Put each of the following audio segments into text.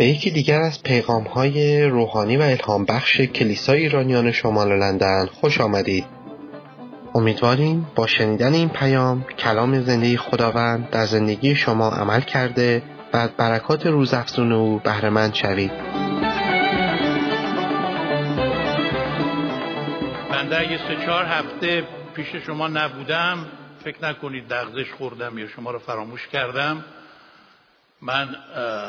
به یکی دیگر از پیغام های روحانی و الهام بخش کلیسای ایرانیان شمال لندن خوش آمدید. امیدواریم با شنیدن این پیام کلام زندگی خداوند در زندگی شما عمل کرده و از برکات روزافزون او بهرهمند شوید. بنده اگه سه چهار هفته پیش شما نبودم فکر نکنید دغزش خوردم یا شما رو فراموش کردم من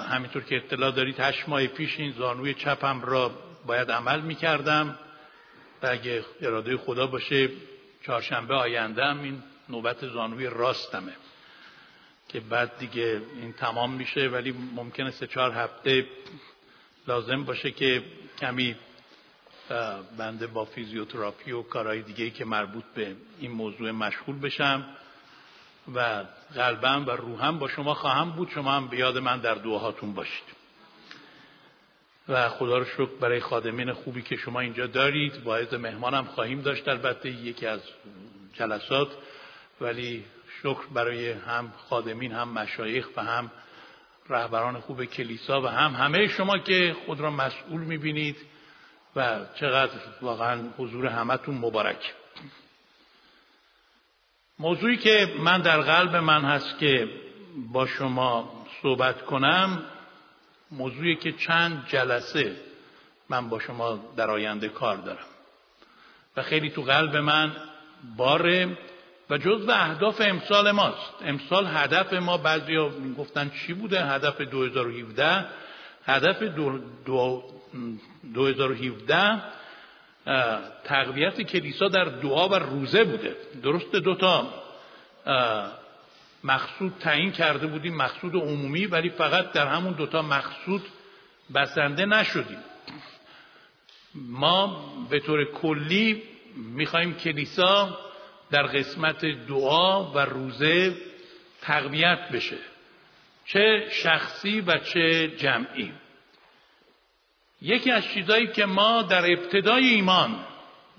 همینطور که اطلاع دارید هشت ماه پیش این زانوی چپم را باید عمل می کردم و اگه اراده خدا باشه چهارشنبه آیندهم این نوبت زانوی راستمه که بعد دیگه این تمام میشه ولی ممکنه سه چهار هفته لازم باشه که کمی بنده با فیزیوتراپی و کارهای دیگه که مربوط به این موضوع مشغول بشم. و قلبم و روحم با شما خواهم بود. شما هم به یاد من در دعاهاتون باشید. و خدا رو شکر برای خادمین خوبی که شما اینجا دارید. باعث مهمانم خواهیم داشت البته یکی از جلسات. ولی شکر برای هم خادمین هم مشایخ و هم رهبران خوب کلیسا و هم همه شما که خود را مسئول می‌بینید و چقدر واقعا حضور همتون مبارک. موضوعی که من در قلب من هست که با شما صحبت کنم موضوعی که چند جلسه من با شما در آینده کار دارم. و خیلی تو قلب من باره و جز اهداف امسال ماست. امسال هدف ما بعضی ها گفتن چی بوده؟ هدف 2017 هدف دو 2017 تقویت کلیسا در دعا و روزه بوده. درست دوتا مقصود تعیین کرده بودیم مقصود عمومی ولی فقط در همون دوتا مقصود بسنده نشدیم. ما به طور کلی می‌خوایم کلیسا در قسمت دعا و روزه تقویت بشه. چه شخصی و چه جمعی. یکی از چیزهایی که ما در ابتدای ایمان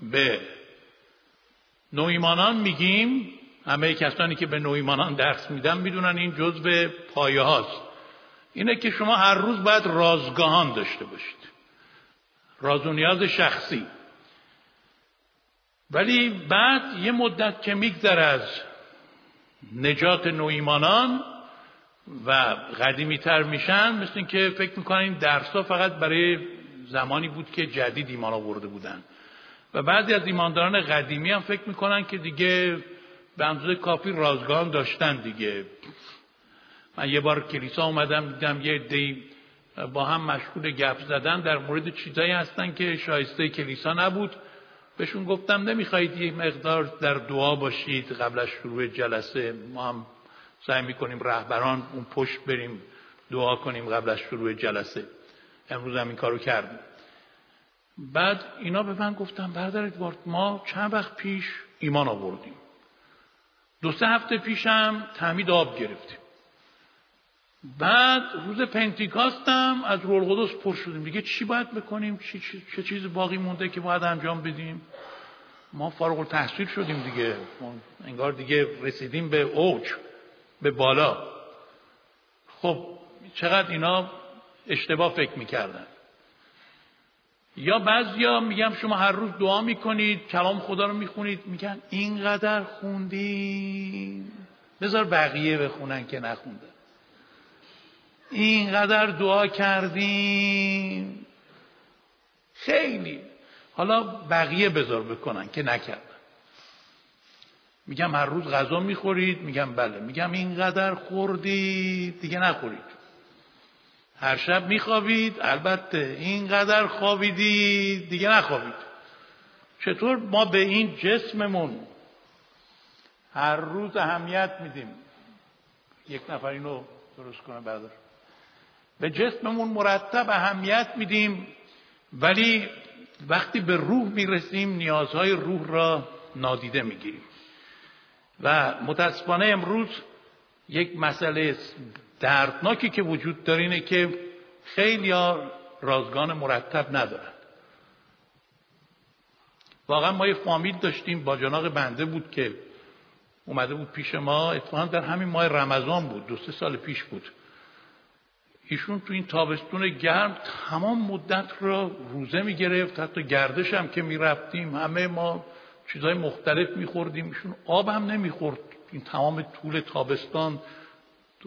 به نویمانان میگیم همه کسانی که به نویمانان درس میدن می‌دونن این جزء پایه هاست. اینه که شما هر روز باید رازگاهان داشته باشید. راز و نیاز شخصی. ولی بعد یه مدت که میگذره از نجات نویمانان و قدیمی تر میشن مثل که فکر می‌کنن این درس ها فقط برای زمانی بود که جدید ایمان آورده بودن. و بعضی از ایمانداران قدیمی هم فکر می‌کنن که دیگه به اندازه کافی رازگان داشتن دیگه. من یه بار کلیسا اومدم دیدم یه دی با هم مشغول گپ زدن در مورد چیزایی هستن که شایسته کلیسا نبود. بهشون گفتم نمی‌خواهید یه مقدار در دعا باشید قبل از شروع جلسه ما هم سعی می‌کنیم رهبران اون پشت بریم دعا کنیم قبل از شروع جلسه. امروز هم این کارو کردیم بعد اینا به من گفتن برادر ادوارد ما چند وقت پیش ایمان آوردیم. دو سه هفته پیشم تعمید آب گرفتیم. بعد روز پنتیکاستم از رول قدس پر شدیم. دیگه چی باید بکنیم؟ چی چه چیز باقی مونده که باید انجام بدیم؟ ما فارغ التحصیل شدیم دیگه. انگار دیگه رسیدیم به اوج به بالا. خب چقدر اینا اشتباه فکر می‌کردن. یا بعضیا میگم شما هر روز دعا می‌کنید کلام خدا رو می‌خونید میگن اینقدر خوندیم. بذار بقیه بخونن که نخوندن اینقدر دعا کردیم. خیلی. حالا بقیه بذار بکنن که نکردن. میگم هر روز غذا می‌خورید میگم بله. میگم اینقدر خوردید دیگه نخورید. هر شب میخوابید. البته اینقدر خوابیدید دیگه نخوابید. چطور؟ ما به این جسممون هر روز اهمیت میدیم. یک نفر اینو درست کنه بردار به جسممون مرتب اهمیت میدیم ولی وقتی به روح می‌رسیم نیازهای روح را نادیده می‌گیریم. و متاسفانه امروز یک مسئله دردناکی که وجود داره اینه که خیلی ها رازگان مرتب ندارن. واقعا ما یه فامیل داشتیم با جناق بنده بود که اومده بود پیش ما. اتفاقا در همین ماه رمضان بود دو سه سال پیش بود. ایشون تو این تابستون گرم تمام مدت را روزه می‌گرفت حتی گردش هم که می‌رفتیم همه ما چیزهای مختلف میخوردیم. ایشون آب هم نمی‌خورد این تمام طول تابستان.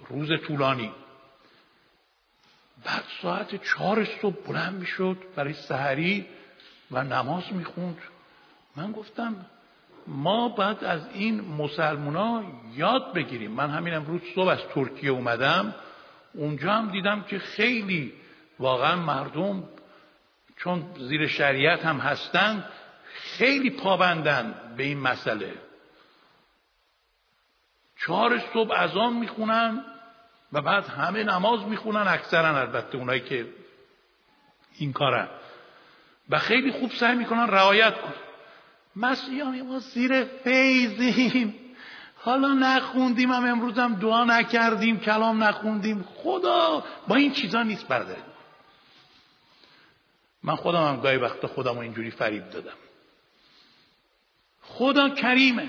روز طولانی. بعد ساعت چهار صبح بلند می‌شد برای سحری و نماز می‌خوند. من گفتم ما بعد از این مسلمونا یاد بگیریم. من همین امروز صبح از ترکیه اومدم. اونجا هم دیدم که خیلی واقعا مردم چون زیر شریعت هم هستن خیلی پابندن به این مسئله. چهار صبح اذان می‌خونن و بعد همه نماز می‌خونن اکثرا البته اونایی که این کارن. و خیلی خوب سعی می‌کنن رعایت کن مسیحیان ما زیر فیضیم. حالا نخوندیم هم امروز هم دعا نکردیم کلام نخوندیم. خدا با این چیزا نیست برده من خودم هم گاهی وقتا خودم رو اینجوری فریب دادم. خدا کریمه.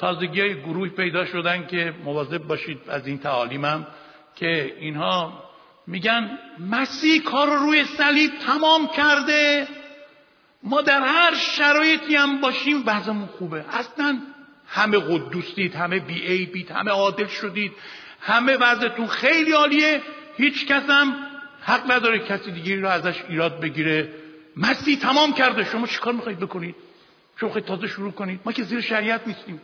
تازگی های گروه پیدا شدن که مواظب باشید از این تعالیمم که اینها میگن مسیح کار رو روی صلیب تمام کرده. ما در هر شرایطی هم باشیم وضعمون خوبه. اصلا همه قدوسید همه بی ای بیت همه عادل شدید همه وضعتون خیلی عالیه. هیچ کس هم حق نداره کسی دیگری رو ازش ایراد بگیره. مسیح تمام کرده. شما چیکار می‌خواید بکنید؟ شما خواهید تازه شروع کنید؟ ما که زیر شریعت نیستیم.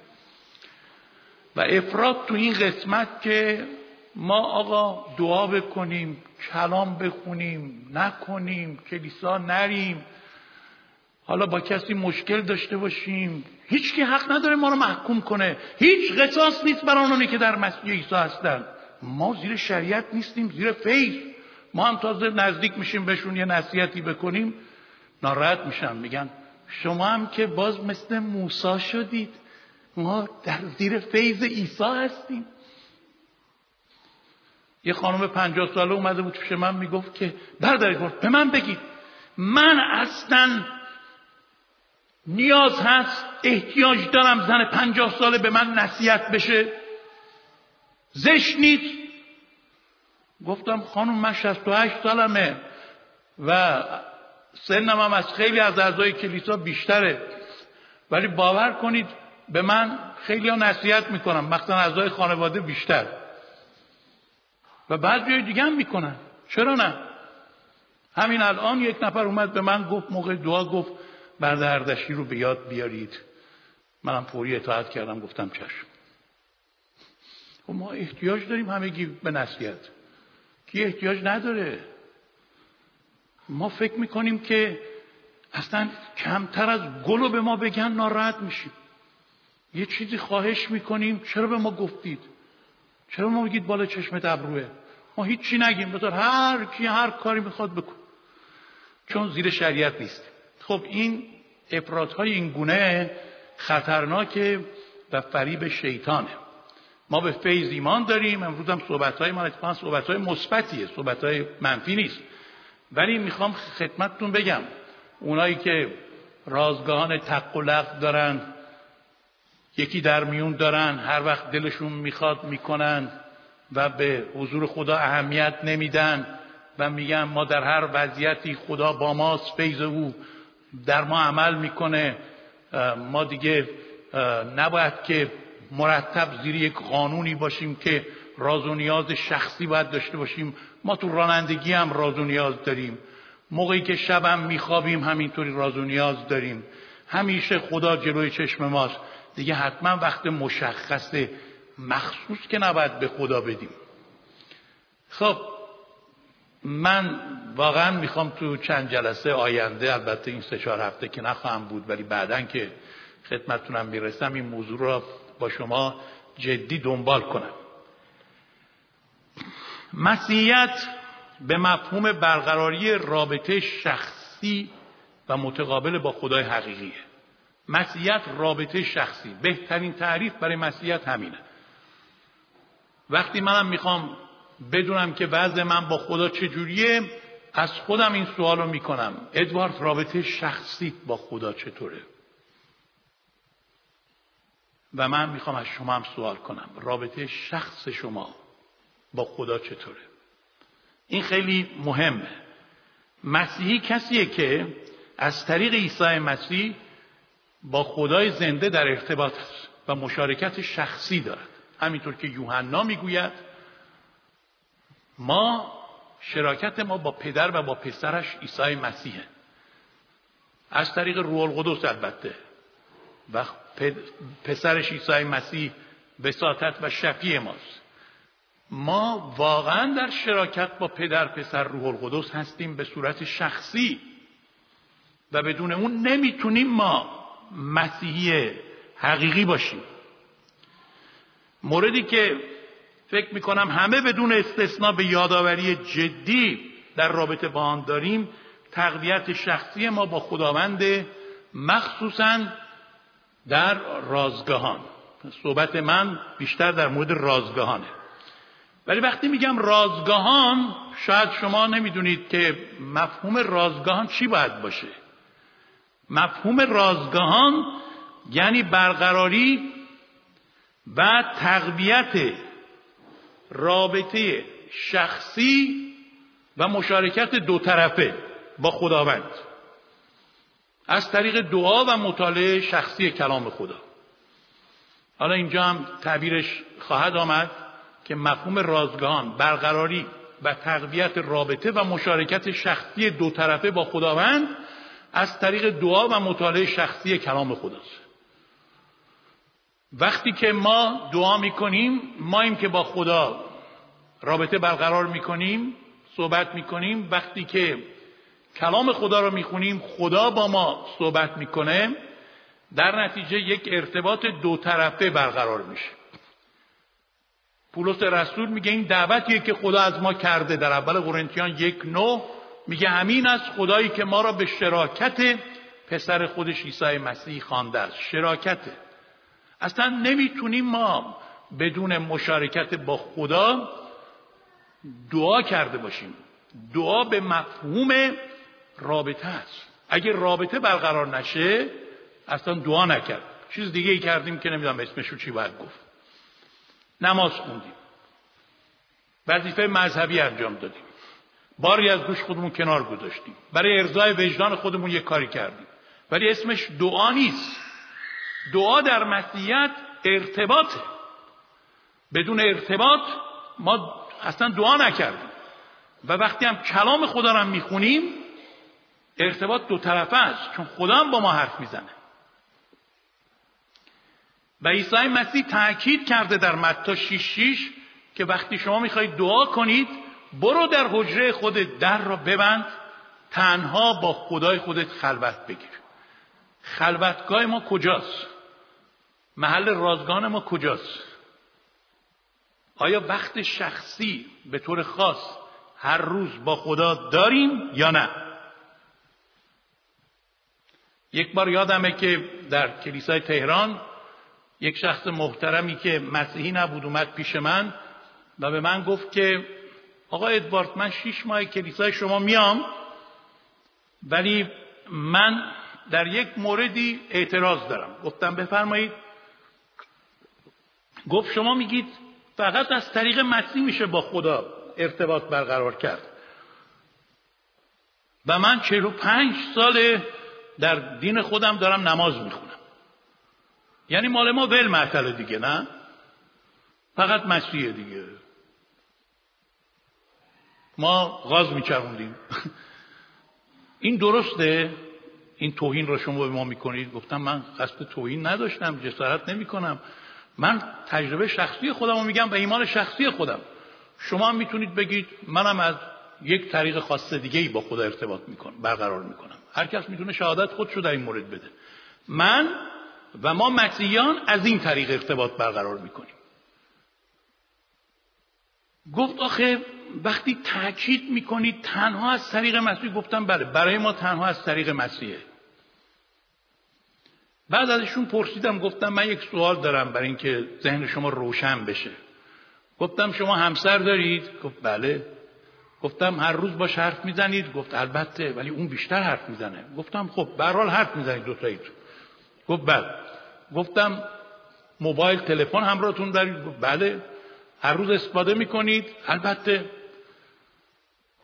و افراد تو این قسمت که ما آقا دعا بکنیم کلام بخونیم نکنیم کلیسا نریم حالا با کسی مشکل داشته باشیم هیچ کی حق نداره ما رو محکوم کنه هیچ قصاص نیست برای اونانی که در مسیح عیسی هستن ما زیر شریعت نیستیم زیر فیض. ما هم تازه نزدیک میشیم بهشون یه نصیحتی بکنیم ناراحت میشن میگن شما هم که باز مثل موسا شدید. ما در زیر فیض عیسی هستیم. یه خانم پنجاه ساله اومده بود پیش من می‌گفت که برادر گفت به من بگید من اصلا نیاز هست احتیاج دارم زن پنجاه ساله به من نصیحت بشه. زشت نیست. گفتم خانم من شست و هشت سالمه و سنم هم از خیلی از اعضای کلیسا بیشتره. ولی باور کنید به من خیلی نصیحت می‌کنم مثلا اعضای خانواده بیشتر. و بعد جای دیگه هم می‌کنن. چرا نه؟ همین الان یک نفر اومد به من گفت موقع دعا گفت بعد اردشی رو به یاد بیارید. منم فوری اطاعت کردم گفتم چشم. و خب ما احتیاج داریم همگی به نصیحت. کی احتیاج نداره؟ ما فکر می‌کنیم که اصلا کمتر از گل به ما بگن ناراحت میشیم. یه چیزی خواهش می‌کنیم. چرا به ما گفتید؟ چرا ما میگید بالا چشم ابروه ما هیچی نگیم. بذار هر کی هر کاری می‌خواد بکن چون زیر شریعت نیست. خب این افرادهای این گونه خطرناکه و فریب شیطانه. ما به فیض ایمان داریم. امروز هم صحبت های من صحبت های مثبتیه. صحبت های منفی نیست. ولی می‌خوام خدمتتون بگم. اونایی که رازگاهان تق و دارن یکی در میون دارن هر وقت دلشون می‌خواد می‌کنن و به حضور خدا اهمیت نمیدن و میگن ما در هر وضعیتی خدا با ماست فیض او در ما عمل می‌کنه ما دیگه نباید که مرتب زیر یک قانونی باشیم که راز و نیاز شخصی باید داشته باشیم. ما تو رانندگی هم راز و نیاز داریم. موقعی که شبم میخوابیم همینطوری راز و نیاز داریم. همیشه خدا جلوی چشم ماست. دیگه حتما وقت مشخص مخصوص که نباید به خدا بدیم. خب من واقعا می‌خوام تو چند جلسه آینده البته این سه چهار هفته که نخواهم بود ولی بعدا که خدمتتونم می‌رسم این موضوع را با شما جدی دنبال کنم. مسیحیت به مفهوم برقراری رابطه شخصی و متقابل با خدای حقیقیه. مسیحیت رابطه شخصی. بهترین تعریف برای مسیحیت همینه. وقتی منم می‌خوام بدونم که وضع من با خدا چجوریه از خودم این سوال رو می‌کنم. ادوارد رابطه شخصی با خدا چطوره؟ و من می‌خوام از شما هم سوال کنم. رابطه شخص شما با خدا چطوره؟ این خیلی مهمه. مسیحی کسیه که از طریق عیسی مسیح با خدای زنده در ارتباط است و مشارکت شخصی دارد. همینطور که یوحنا می‌گوید ما شراکت ما با پدر و با پسرش عیسی مسیحه. از طریق روح القدس البته. و پسرش عیسی مسیح وساطت و شفیع ماست. ما واقعا در شراکت با پدر پسر روح القدس هستیم به صورت شخصی. و بدون اون نمی‌تونیم ما مسیحی حقیقی باشیم. موردی که فکر می‌کنم همه بدون استثنا به یادآوری جدی در رابطه با آن داریم تقویت شخصی ما با خداوند مخصوصا در رازگاهان. صحبت من بیشتر در مورد رازگاهانه. ولی وقتی میگم رازگاهان شاید شما نمی‌دونید که مفهوم رازگاهان چی باید باشه. مفهوم رازگاهان یعنی برقراری و تقویت رابطه شخصی و مشارکت دو طرفه با خداوند. از طریق دعا و مطالعه شخصی کلام خدا. حالا اینجا هم تعبیرش خواهد آمد که مفهوم رازگان برقراری و تقویت رابطه و مشارکت شخصی دو طرفه با خداوند از طریق دعا و مطالعه شخصی کلام خداست. وقتی که ما دعا می‌کنیم ماییم که با خدا رابطه برقرار می‌کنیم صحبت می‌کنیم. وقتی که کلام خدا رو می‌خونیم خدا با ما صحبت می‌کنه در نتیجه یک ارتباط دو طرفه برقرار میشه. پولس رسول میگه این دعوتیه که خدا از ما کرده در اول قرنتیان یک نو میگه همین از خدایی که ما را به شراکت پسر خودش عیسی مسیح خوانده است. شراکته. اصلا نمی‌تونیم ما بدون مشارکت با خدا دعا کرده باشیم. دعا به مفهوم رابطه است. اگه رابطه برقرار نشه اصلا دعا نکرد. چیز دیگه ای کردیم که نمی‌دونم اسمشو چی باید گفت. نماز خوندیم. وظیفه مذهبی انجام دادیم. باری از دوش خودمون کنار گذاشتیم. برای ارزای وجدان خودمون یه کاری کردیم. ولی اسمش دعا نیست. دعا در مسیحیت ارتباطه. بدون ارتباط ما اصلا دعا نکردیم. و وقتی هم کلام خدا رو می‌خونیم ارتباط دو طرفه است چون خدا هم با ما حرف می‌زنه. و عیسی مسیح تاکید کرده در متی 6 که وقتی شما می‌خواهید دعا کنید برو در حجره خودت در را ببند تنها با خدای خودت خلوت بگیر. خلوتگاه ما کجاست؟ محل رازگان ما کجاست؟ آیا وقت شخصی به طور خاص هر روز با خدا داریم یا نه؟ یک بار یادمه که در کلیسای تهران یک شخص محترمی که مسیحی نبود اومد پیش من و به من گفت که آقا ادوارد من شیش ماه کلیسای شما میام ولی من در یک موردی اعتراض دارم. گفتم بفرمایید. گفت شما میگید فقط از طریق مسیح میشه با خدا ارتباط برقرار کرد. و من چهل پنج سال در دین خودم دارم نماز می‌خونم. یعنی مال ما ول معطل دیگه نه؟ فقط مسیحه دیگه. ما غاز میچروندیم این درسته؟ این توهین رو شما به ما می‌کنید؟ گفتم من قصد توهین نداشتم جسارت نمی‌کنم. من تجربه شخصی خودم رو میگم و ایمان شخصی خودم. شما هم می‌تونید بگید منم از یک طریق خاص دیگه ای با خدا ارتباط می‌کنم برقرار می‌کنم. هر کس می‌تونه شهادت خودشو در این مورد بده. من و ما مسیحیان از این طریق ارتباط برقرار می‌کنیم. گفت آخه وقتی تاکید می‌کنید تنها از طریق مسیح گفتم بله برای ما تنها از طریق مسیحه. بعد ازشون پرسیدم گفتم من یک سوال دارم برای اینکه ذهن شما روشن بشه. گفتم شما همسر دارید؟ گفت بله. گفتم هر روز باش حرف می‌زنید؟ گفت البته ولی اون بیشتر حرف می‌زنه. گفتم خب به حرف می‌زنید دو تایید گفت بله. گفتم موبایل تلفن همراهتون دارید؟ گفت بله. هر روز استفاده می‌کنید. البته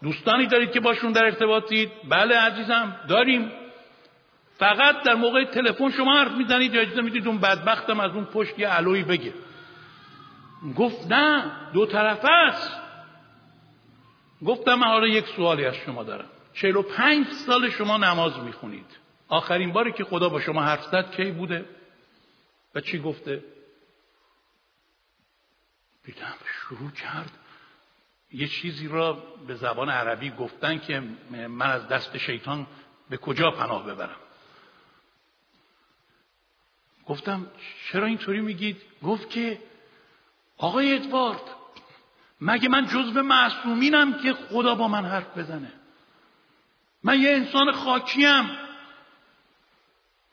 دوستانی دارید که باشون در ارتباطید. بله عزیزم داریم. فقط در موقع تلفن شما حرف می‌زنید یا اجازه می‌دید اون بدبختم از اون پشت یه علوی بگه. گفت نه دو طرفه است. گفتم من حالا یک سوالی از شما دارم. چهل و پنج سال شما نماز می‌خونید. آخرین باری که خدا با شما حرف زد کی بوده؟ و چی گفته؟ دیدم شروع کرد. یه چیزی را به زبان عربی گفتن که من از دست شیطان به کجا پناه ببرم. گفتم چرا اینطوری میگید؟ گفت که آقای ادوارد مگه من جزو معصومینم که خدا با من حرف بزنه؟ من یه انسان خاکیم.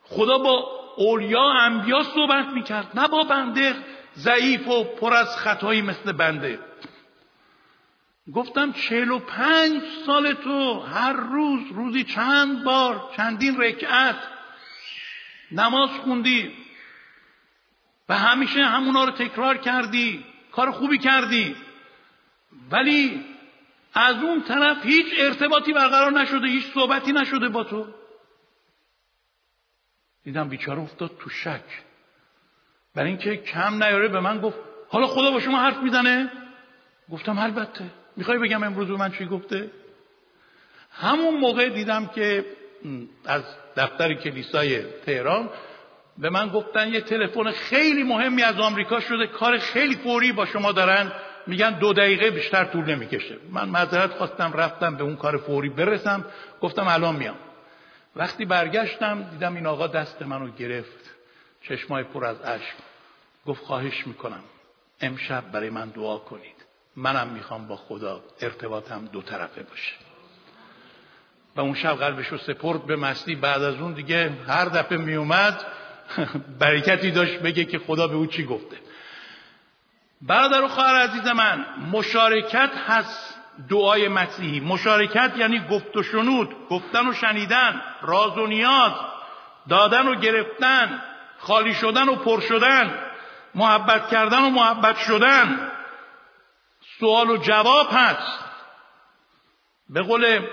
خدا با اولیا انبیا صحبت می‌کرد نه با بنده. ضعیف و پر از خطایی مثل بنده. گفتم چهل و پنج سال تو هر روز روزی چند بار چندین رکعت نماز خوندی و همیشه همونا رو تکرار کردی کار خوبی کردی. ولی از اون طرف هیچ ارتباطی برقرار نشده هیچ صحبتی نشده با تو. دیدم بیچاره افتاد تو شک. برای اینکه کم نیاره به من گفت حالا خدا با شما حرف می‌زنه؟ گفتم البته. می‌خوای بگم امروز به من چی گفته؟ همون موقع دیدم که از دفتر کلیسای تهران به من گفتن یه تلفن خیلی مهمی از آمریکا شده کار خیلی فوری با شما دارن. میگن دو دقیقه بیشتر طول نمی‌کشه. من معذرت خواستم رفتم به اون کار فوری برسم. گفتم الان میام. وقتی برگشتم دیدم این آقا دست منو گرفت. چشمای پر از اشک. گفت خواهش می‌کنم. امشب برای من دعا کنید. منم می‌خوام با خدا ارتباطم دو طرفه باشه. و اون شب قلبش رو سپرد به مستی. بعد از اون دیگه هر دفعه میومد برکتی داشت بگه که خدا به او چی گفته. برادر و خواهر عزیز من مشارکت هست دعای مسیحی. مشارکت یعنی گفت و شنود گفتن و شنیدن راز و نیاز دادن و گرفتن. خالی شدن و پر شدن محبت کردن و محبت شدن. سوال و جواب هست. به قول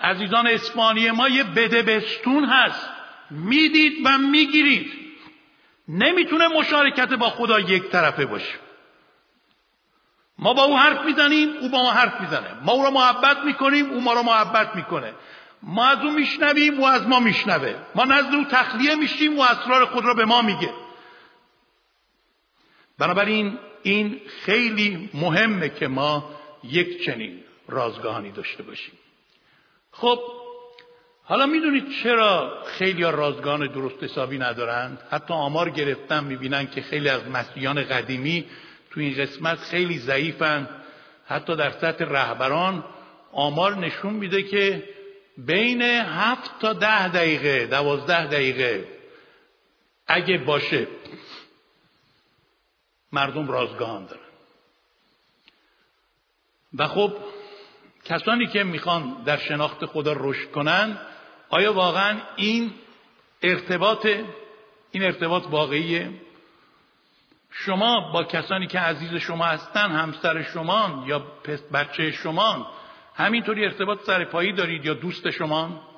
عزیزان اسپانی ما یه بده بستون هست. می‌دید و می‌گیرید. نمی‌تونه مشارکت با خدا یک طرفه باشه. ما با او حرف می‌زنیم او با ما حرف می‌زنه. ما او را محبت می‌کنیم او ما را محبت می‌کنه. ما از او میشنویم او از ما میشنوه. ما نزد او تخلیه میشیم و اسرار خود را به ما میگه. بنابراین این خیلی مهمه که ما یک چنین رازگاهانی داشته باشیم. خب حالا می‌دونید چرا خیلی رازگان درست حسابی ندارند؟ حتی آمار گرفتن می‌بینن که خیلی از مسیحیان قدیمی تو این قسمت خیلی ضعیفن. حتی در سطح رهبران آمار نشون میده که بین هفت تا ده دقیقه دوازده دقیقه. اگه باشه مردم رازگاهان دارن. و خب کسانی که می‌خوان در شناخت خدا رشد کنن آیا واقعا این ارتباط این ارتباط واقعیه؟ شما با کسانی که عزیز شما هستن همسر شما یا بچه شما همینطوری ارتباط سرپایی دارید یا دوست شما؟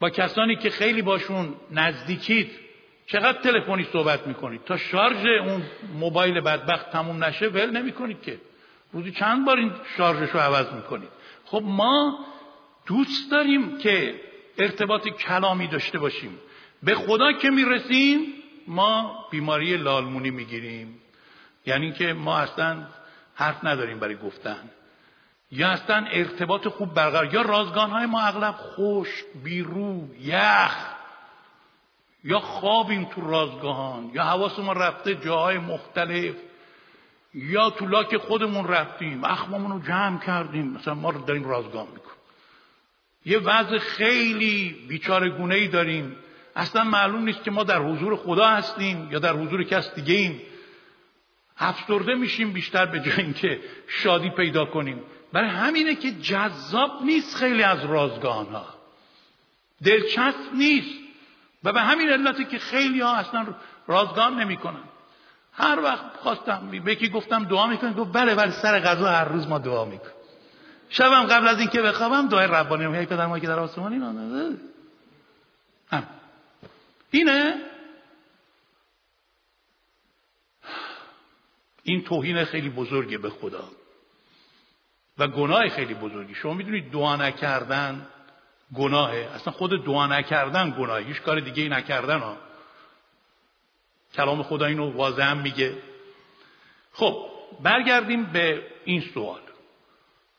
با کسانی که خیلی باشون نزدیکید چقدر تلفنی صحبت می‌کنید؟ تا شارژ اون موبایل بدبخت تموم نشه ول نمی‌کنید که. روزی چند بار این شارژش رو عوض می‌کنید؟ خب ما دوست داریم که ارتباط کلامی داشته باشیم. به خدا که می‌رسیم ما بیماری لالمونی می‌گیریم. یعنی که ما اصلا حرف نداریم برای گفتن. یا اصلا ارتباط خوب برقرار یا رازگان های ما اغلب خوش بیرو یخ یا خوابیم تو رازگاهان یا حواس ما رفته جاهای مختلف یا تو لاک خودمون رفتیم اخمامون رو جمع کردیم مثلا ما رو داریم رازگاه می‌کنیم یه وضع خیلی بیچاره گونه ای داریم. اصلا معلوم نیست که ما در حضور خدا هستیم یا در حضور کس دیگه ایم افسرده میشیم بیشتر به جای اینکه شادی پیدا کنیم. برای همینه که جذاب نیست خیلی از رازگان ها دلچسب نیست. و به همین علته که خیلی ها اصلا رازگان نمی‌کنن. هر وقت خواستم یکی گفتم دعا می‌کنی گفت بله بله سر غذا هر روز ما دعا می‌کنیم. شبم قبل از اینکه بخوابم دعای ربانی میگه پدر ما که در آسمانی هم. اینه؟ این توهین خیلی بزرگه به خدا. و گناه خیلی بزرگی. شما می‌دونید دعا نکردن گناهه اصلا خود دعا نکردن گناهه هیچ کار دیگه ای نکردن ها. کلام خدا اینو واضح میگه. خب برگردیم به این سوال.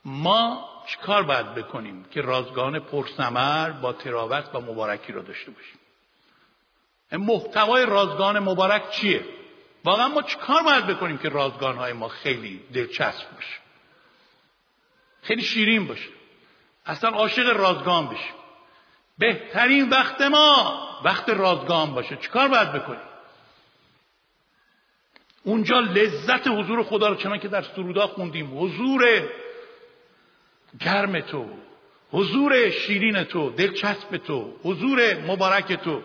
ما چیکار باید بکنیم که رازگان پرسمر با تراوت و مبارکی را داشته باشیم؟ محتوای رازگان مبارک چیه؟ واقعا ما چیکار باید بکنیم که رازگان های ما خیلی دلچسب باشه؟ خیلی شیرین باشه. اصلا عاشق رازگان بشیم. بهترین وقت ما وقت رازگان باشه. چیکار باید بکنیم؟ اونجا لذت حضور خدا رو چنان که در سرودا خوندیم. حضور گرم تو حضور شیرین تو دلچسب تو حضور مبارک تو.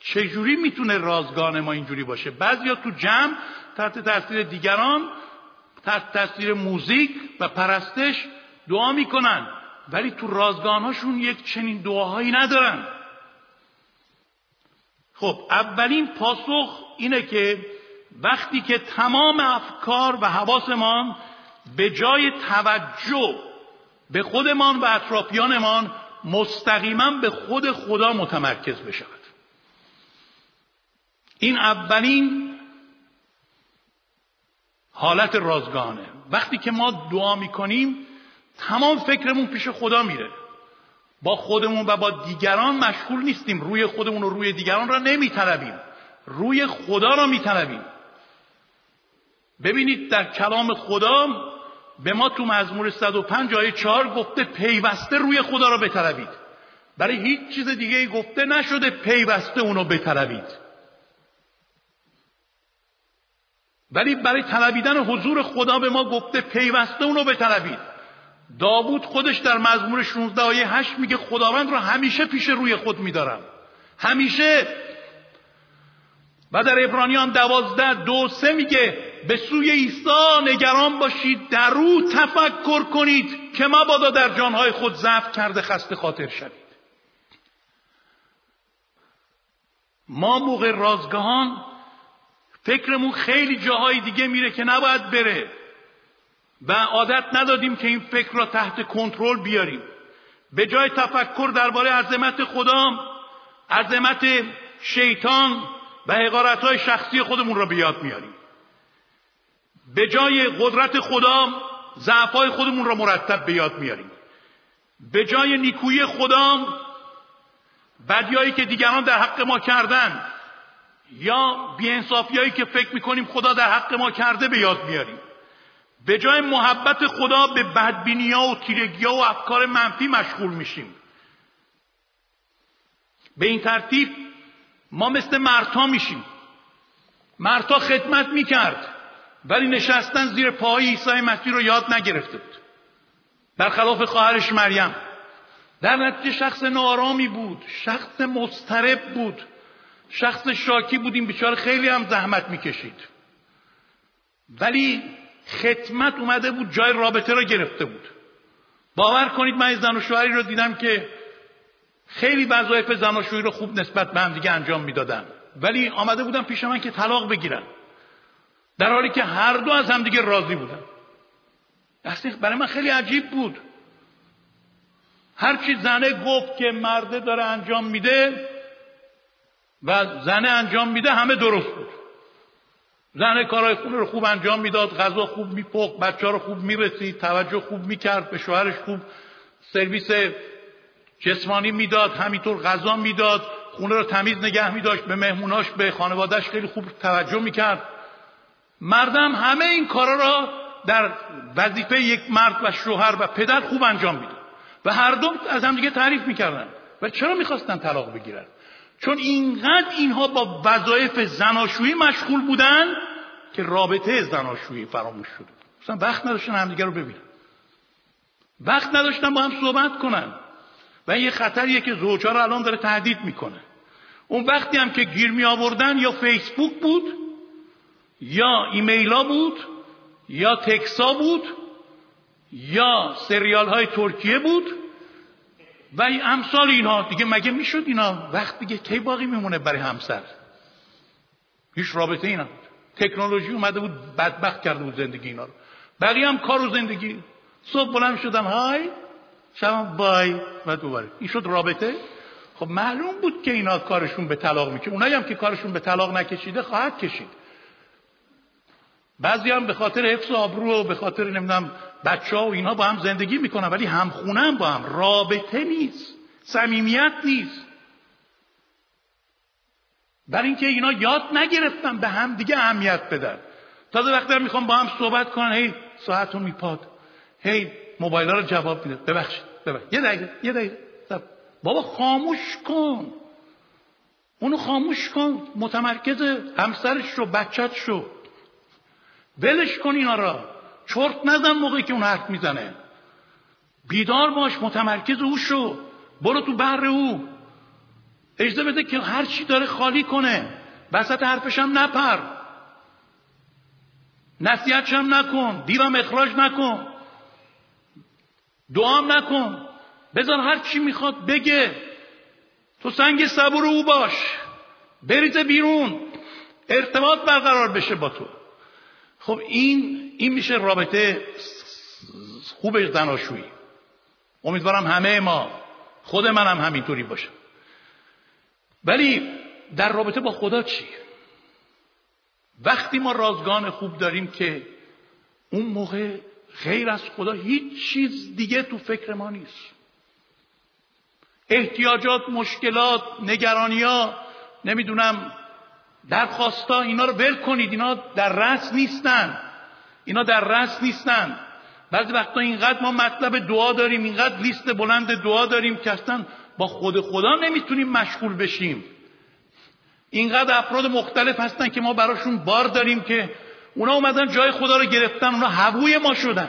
چجوری می‌تونه رازگان ما اینجوری باشه؟ بعضیا تو جمع تحت تاثیر دیگران تحت تاثیر موزیک و پرستش دعا می‌کنن. ولی تو رازگانهاشون یک چنین دعاهایی ندارن. خب اولین پاسخ اینه که وقتی که تمام افکار و حواسمان به جای توجه به خودمان و اطرافیانمان مستقیما به خود خدا متمرکز بشود. این اولین حالت رازگانه وقتی که ما دعا می‌کنیم تمام فکرمون پیش خدا میره. با خودمون و با دیگران مشغول نیستیم. روی خودمون و روی دیگران را نمیطلبیم. روی خدا را میطلبیم. ببینید در کلام خدا به ما تو مزمور 105 آیه 4 گفته پیوسته روی خدا را بطلبید. برای هیچ چیز دیگه گفته نشده پیوسته اونو بطلبید. ولی برای طلبیدن حضور خدا به ما گفته پیوسته اونو بطلبید. داوود خودش در مزمور 16 آیه 8 میگه خداوند رو همیشه پیش روی خود میدارم. همیشه. و در ابرانیان دوازده دو سه میگه به سوی عیسی نگران باشید در او تفکر کنید که مبادا در جانهای خود ضعف کرده خسته خاطر شوید. ما موقع رازگاهان فکرمون خیلی جاهای دیگه میره که نباید بره. و عادت ندادیم که این فکر را تحت کنترل بیاریم. به جای تفکر درباره عظمت خدا عظمت شیطان و حقارت های شخصی خودمون را به یاد میاریم. به جای قدرت خدا ضعفای خودمون را مرتب به یاد میاریم. به جای نیکویی خدا بدیایی که دیگران در حق ما کردن یا بیانصافیایی که فکر می‌کنیم خدا در حق ما کرده به یاد میاریم. به جای محبت خدا به بدبینی و تیرگی و افکار منفی مشغول میشیم. به این ترتیب ما مثل مرتا میشیم. مرتا خدمت می‌کرد ولی نشستن زیر پای عیسی مسیح رو یاد نگرفته بود. برخلاف خواهرش مریم. در نتیجه شخص نارامی بود شخص مضطرب بود شخص شاکی بود این بیچاره خیلی هم زحمت می‌کشید. ولی خدمت اومده بود جای رابطه را گرفته بود. باور کنید من زن و شوهری رو دیدم که خیلی وظایف زناشویی رو خوب نسبت به هم دیگه انجام می‌دادن. ولی آمده بودن پیش من که طلاق بگیرن. در حالی که هر دو از هم دیگه راضی بودن. برای من خیلی عجیب بود. هرچی زنه گفت که مرده داره انجام میده و زنه انجام میده همه درست بود. زنه کارهای خونه رو خوب انجام می‌داد غذا خوب میپخت بچه رو خوب می‌رسید توجه خوب می‌کرد به شوهرش خوب سرویس جسمانی می‌داد همینطور غذا می‌داد خونه رو تمیز نگه میداشت به مهموناش به خانوادهش خیلی خوب توجه می‌کرد. مردم همه این کارا را در وظیفه یک مرد و شوهر و پدر خوب انجام می‌داد و هر دو از هم دیگه تعریف می‌کردن و چرا می‌خواستن طلاق بگیرن؟ چون اینقدر اینها با وظایف زناشویی مشغول بودن که رابطه زناشویی فراموش شده. مثلا وقت نداشتن همدیگه رو ببینن. وقت نداشتن با هم صحبت کنن. و این یه خطریه که زوجها رو الان داره تهدید می‌کنه. اون وقتی هم که گیر می آوردن یا فیسبوک بود یا ایمیلا بود یا تکسا بود یا سریال های ترکیه بود. و امثال اینها دیگه مگه می‌شد اینا وقت دیگه کی باقی میمونه برای همسر؟ هیچ رابطه اینا تکنولوژی اومده بود بدبخت کرده بود زندگی اینا رو. بقیه هم کار و زندگی. صبح بلند شدن های شب بای و دوباره. این شد رابطه. خب معلوم بود که اینا کارشون به طلاق می‌کشه. اونایی هم که کارشون به طلاق نکشیده خواهد کشید. بعضی هم به خاطر حفظ آبرو و به خاطر نمی‌دونم بچه ها و اینا با هم زندگی می‌کنن ولی همخونه هم با هم. رابطه نیست. صمیمیت نیست. برای اینکه اینا یاد نگرفتن به هم دیگه اهمیت بدن. تازه وقتی می‌خوام با هم صحبت کنن هی ساعتون میپاد. هی موبایل رو جواب میده ببخشید ببخشید. یه دقیقه یه دقیقه. بابا خاموش کن. اونو خاموش کن. متمرکز همسرش رو بچت شو ولش کن اینا را. چرت نزن موقعی که اون حرف می‌زنه. بیدار باش متمرکز او شو. برو تو بر او. اجازه بده که هر چی داره خالی کنه. وسط حرفش هم نپر. نصیحتش هم نکن. دیرم اخراج نکن. دعام نکن. بذار هر چی می‌خواد بگه. تو سنگ صبور او باش. بریزه بیرون. ارتباط برقرار بشه با تو. خب این این میشه رابطه خوب زناشویی. امیدوارم همه ما خود منم هم همینطوری باشه ولی در رابطه با خدا چی وقتی ما رازگان خوب داریم که اون موقع غیر از خدا هیچ چیز دیگه تو فکر ما نیست. احتیاجات مشکلات نگرانیا نمی‌دونم درخواستا اینا رو ول کنید. اینا در رس نیستن. اینا در رس نیستن. بعضی وقتا اینقدر ما مطلب دعا داریم اینقدر لیست بلند دعا داریم که اصلا با خود خدا نمی‌تونیم مشغول بشیم. اینقدر افراد مختلف هستن که ما براشون بار داریم که اونا اومدن جای خدا رو گرفتن اونا هووی ما شدن.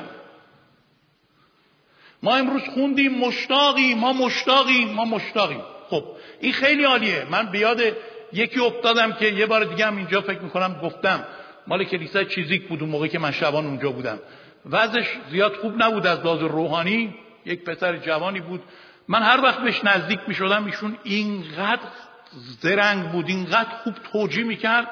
ما امروز خوندیم مشتاقیم ما مشتاقیم ما مشتاقیم. خب این خیلی عالیه. من بیاد یکی افتادم که یه بار دیگه هم اینجا فکر می‌کنم گفتم مال کلیسای چیزیک بود اون موقع که من شبان اونجا بودم. وضعش زیاد خوب نبود از لحاظ روحانی. یک پسر جوانی بود. من هر وقت بهش نزدیک می‌شدم ایشون اینقدر زرنگ بود اینقدر خوب توجیه می‌کرد.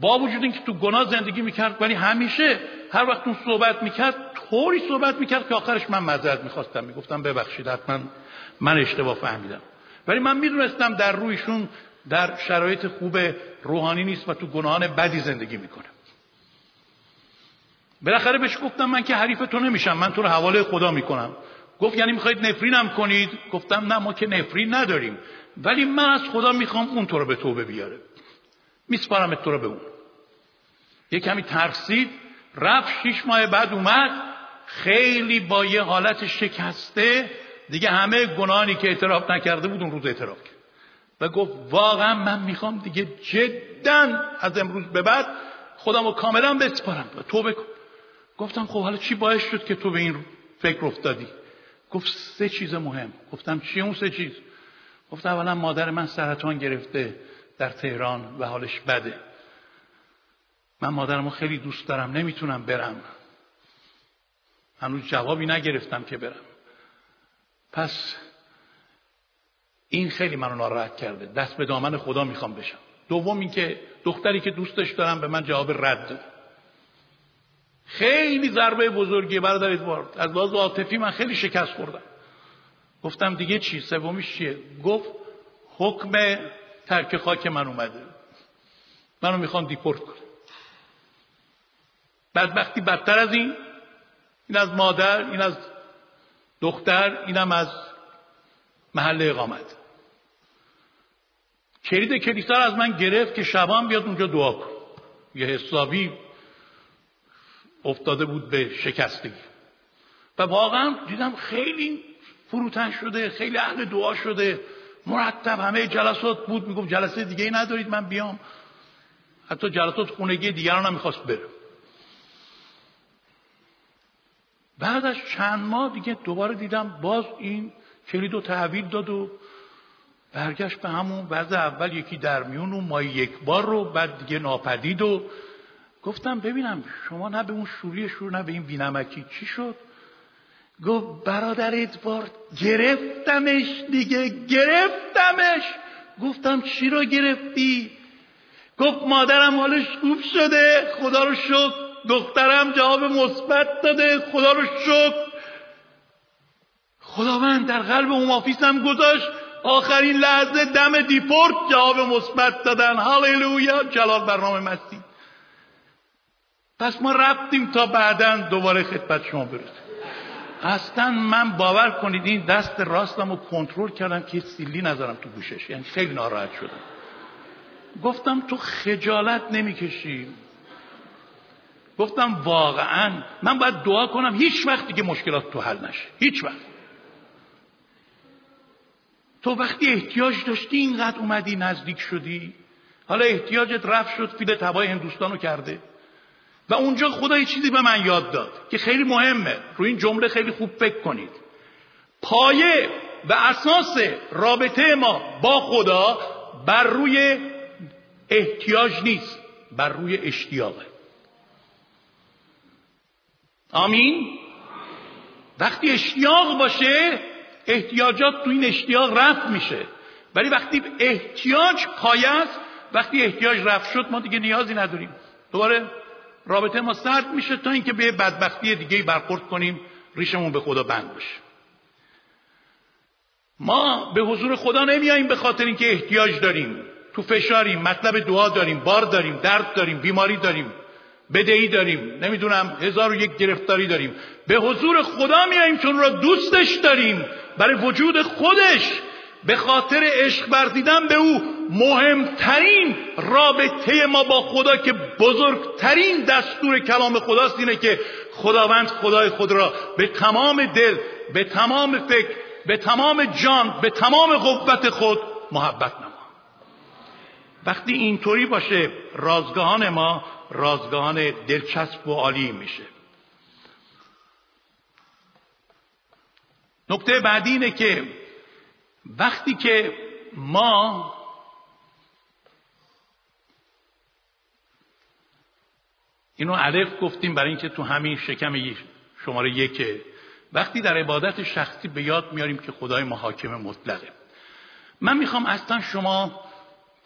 با وجود اینکه تو گناه زندگی می‌کرد ولی همیشه هر وقت اون صحبت می‌کرد طوری صحبت می‌کرد که آخرش من معذرت می‌خواستم. می‌گفتم ببخشید حتما من اشتباه فهمیدم. ولی من می‌دونستم در رویشون در شرایط خوب روحانی نیست و تو گناهان بدی زندگی می‌کنه. بالاخره بهش گفتم من که حریف تو نمیشم من تو رو حواله خدا می‌کنم. گفت یعنی می‌خواید نفرینم کنید؟ گفتم نه ما که نفرین نداریم. ولی من از خدا می‌خوام اون تو رو به توبه بیاره. میسپارم تو رو به اون. یه کمی ترسید. رفت شیش ماه بعد اومد. خیلی با یه حالت شکسته. دیگه همه گناهانی که اعتراف نکرده بود اون روز اعتراف کرد. و گفت واقعا من می‌خوام دیگه جدا از امروز به بعد خودم رو کاملا بسپارم. توبه کن. گفتم خب حالا چی باعث شد که تو به این فکر افتادی؟ گفت سه چیز مهم. گفتم چی اون سه چیز؟ گفت اولا مادر من سرطان گرفته در تهران و حالش بده. من مادرمو خیلی دوست دارم نمی‌تونم برم. هنوز جوابی نگرفتم که برم. پس این خیلی منو ناراحت کرده. دست به دامن خدا می‌خوام بشم. دوم اینکه دختری که دوستش دارم به من جواب رد داد. خیلی ضربه بزرگی برادر ادوارد. از لحاظ عاطفی من خیلی شکست خوردم. گفتم دیگه چی؟ سومیش چیه؟ گفت حکم ترک خاک من اومده. منو می‌خوام دیپورت کنه بدبختی بدتر از این. این از مادر این از دختر اینم از محل اقامت. کلید کلیسا از من گرفت که شبان بیاد اونجا دعا کن یه حسابی افتاده بود به شکستگی و واقعا دیدم خیلی فروتن شده خیلی اهل دعا شده. مرتب همه جلسات بود. می‌گفت جلسه دیگه ای ندارید من بیام. حتی جلسات خونگی دیگران هم می‌خواست بره. بعد از چند ماه دیگه دوباره دیدم باز این کلید و تحویل داد و برگشت به همون وضع اول یکی در میون و مای یک بار رو بعد دیگه ناپدید و گفتم ببینم شما نه به اون شوری شور نه به این بینمکی چی شد؟ گفت برادر ادوارد گرفتمش دیگه گرفتمش. گفتم چی رو گرفتی؟ گفت مادرم حالش خوب شده خدا رو شکر. دخترم جواب مثبت داده خدا رو شکر. خداوند در قلب اون آفیسم گذاشت. آخرین لحظه دم دیپورت جواب مثبت دادن. هاللویا جلال برنامه مسیح. پس ما رفتیم تا بعدا دوباره خدمت شما برسیم. اصلا من باور کنید این دست راستم رو کنترل کردم که سیلی نذارم تو گوشش. یعنی خیلی ناراحت شدم. گفتم تو خجالت نمی‌کشی. گفتم واقعا من باید دعا کنم هیچ وقت دیگه مشکلات تو حل نشه. هیچ وقت. تو وقتی احتیاج داشتی اینقدر اومدی نزدیک شدی؟ حالا احتیاجت رفت شد فیل تبای هندوستانو کرده. و اونجا خدا یه چیزی به من یاد داد که خیلی مهمه. روی این جمله خیلی خوب فکر کنید. پایه و اساس رابطه ما با خدا بر روی احتیاج نیست بر روی اشتیاقه. آمین؟ وقتی اشتیاق باشه احتیاجات تو این اشتیاق رفت میشه. ولی وقتی احتیاج پایه است وقتی احتیاج رفت شد ما دیگه نیازی نداریم. دوباره رابطه ما سرد میشه تا اینکه به بدبختی دیگه برخورد کنیم ریشمون به خدا بند بشه ما به حضور خدا نمیاییم به خاطر اینکه احتیاج داریم. تو فشاریم مطلب دعا داریم بار داریم درد داریم بیماری داریم بدهی داریم نمی‌دونم هزار و یک گرفتاری داریم. به حضور خدا میاییم چون را دوستش داریم. برای وجود خودش به خاطر عشق ورزیدن به او مهمترین رابطه ما با خدا که بزرگترین دستور کلام خداست اینه که خداوند خدای خود را به تمام دل به تمام فکر به تمام جان به تمام قوت خود محبت نما. وقتی اینطوری باشه رازگاهان ما رازگاهان دلچسب و عالی میشه. نکته بعدی اینه که وقتی که ما اینو الف گفتیم برای اینکه تو همین شکم شماره یکه. وقتی در عبادت شخصی به یاد میاریم که خدای ما حاکم مطلقه. من می‌خوام اصلا شما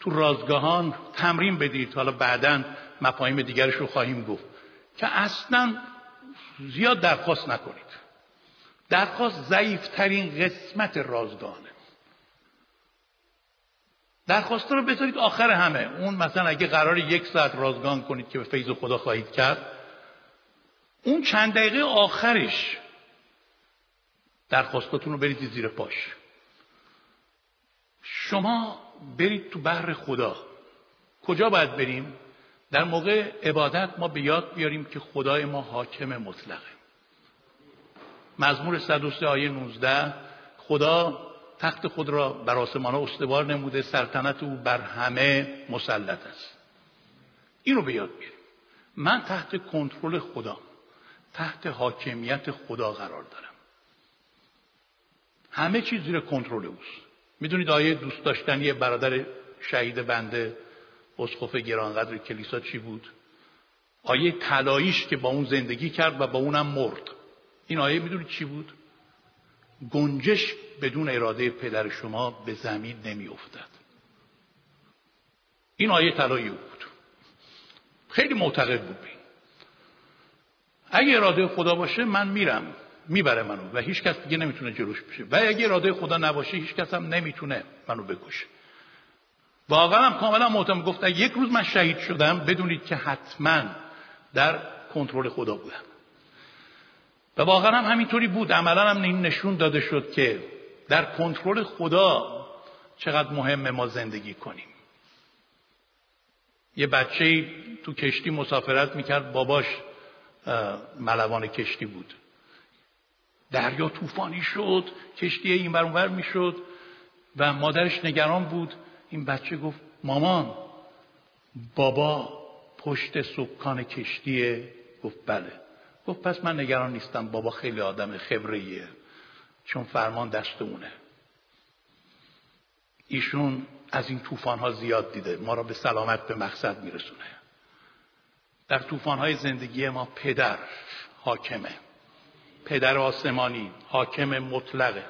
تو رازگاهان تمرین بدید. حالا بعدا مفاهیم دیگرش رو خواهیم گفت. که اصلا زیاد درخواست نکنید. درخواست ضعیفترین قسمت رازگاهانه. درخواست رو بذارید آخر همه. اون مثلا اگه قرار یک ساعت رازگان کنید که به فیض خدا خواهید کرد اون چند دقیقه آخرش درخواستاتون رو برید زیر پاش. شما برید تو بحر خدا. کجا باید بریم؟ در موقع عبادت ما به یاد بیاریم که خدای ما حاکم مطلقه. مزمور 103 آیه 19 خدا تخت خود را بر آسمان استوار نموده سلطنت او بر همه مسلط است. اینو به یاد بیاریم. من تحت کنترل خدا تحت حاکمیت خدا قرار دارم. همه چیز زیر کنترل اوست. می‌دونید آیه دوست داشتنی برادر شهید بنده اسقف گرانقدر کلیسا چی بود؟ آیه طلاییش که با اون زندگی کرد و با اونم مرد. این آیه می‌دونید چی بود؟ گنجش بدون اراده پدر شما به زمین نمی افتد. این آیه طلایی بود. خیلی معتقد بود اگه اراده خدا باشه من میرم می‌بره منو و هیچ کس دیگه نمی‌تونه جلوش بشه. و اگه اراده خدا نباشه هیچ کس هم نمی‌تونه منو بکشه. واقعا هم کاملا معتقد گفت یک روز من شهید شدم بدونید که حتما در کنترل خدا بودم. و واقعا هم همینطوری بود. عملا هم این نشون داده شد که در کنترل خدا چقدر مهمه ما زندگی کنیم. یه بچه تو کشتی مسافرت می‌کرد. باباش ملوان کشتی بود. دریا طوفانی شد کشتی این برونور می‌شد و مادرش نگران بود. این بچه گفت مامان بابا پشت سکان کشتیه گفت بله. گفت پس من نگران نیستم بابا خیلی آدم خبریه چون فرمان دست اونه ایشون از این طوفان ها زیاد دیده ما را به سلامت به مقصد میرسونه. در طوفانهای زندگی ما پدر حاکمه پدر آسمانی حاکم مطلقه.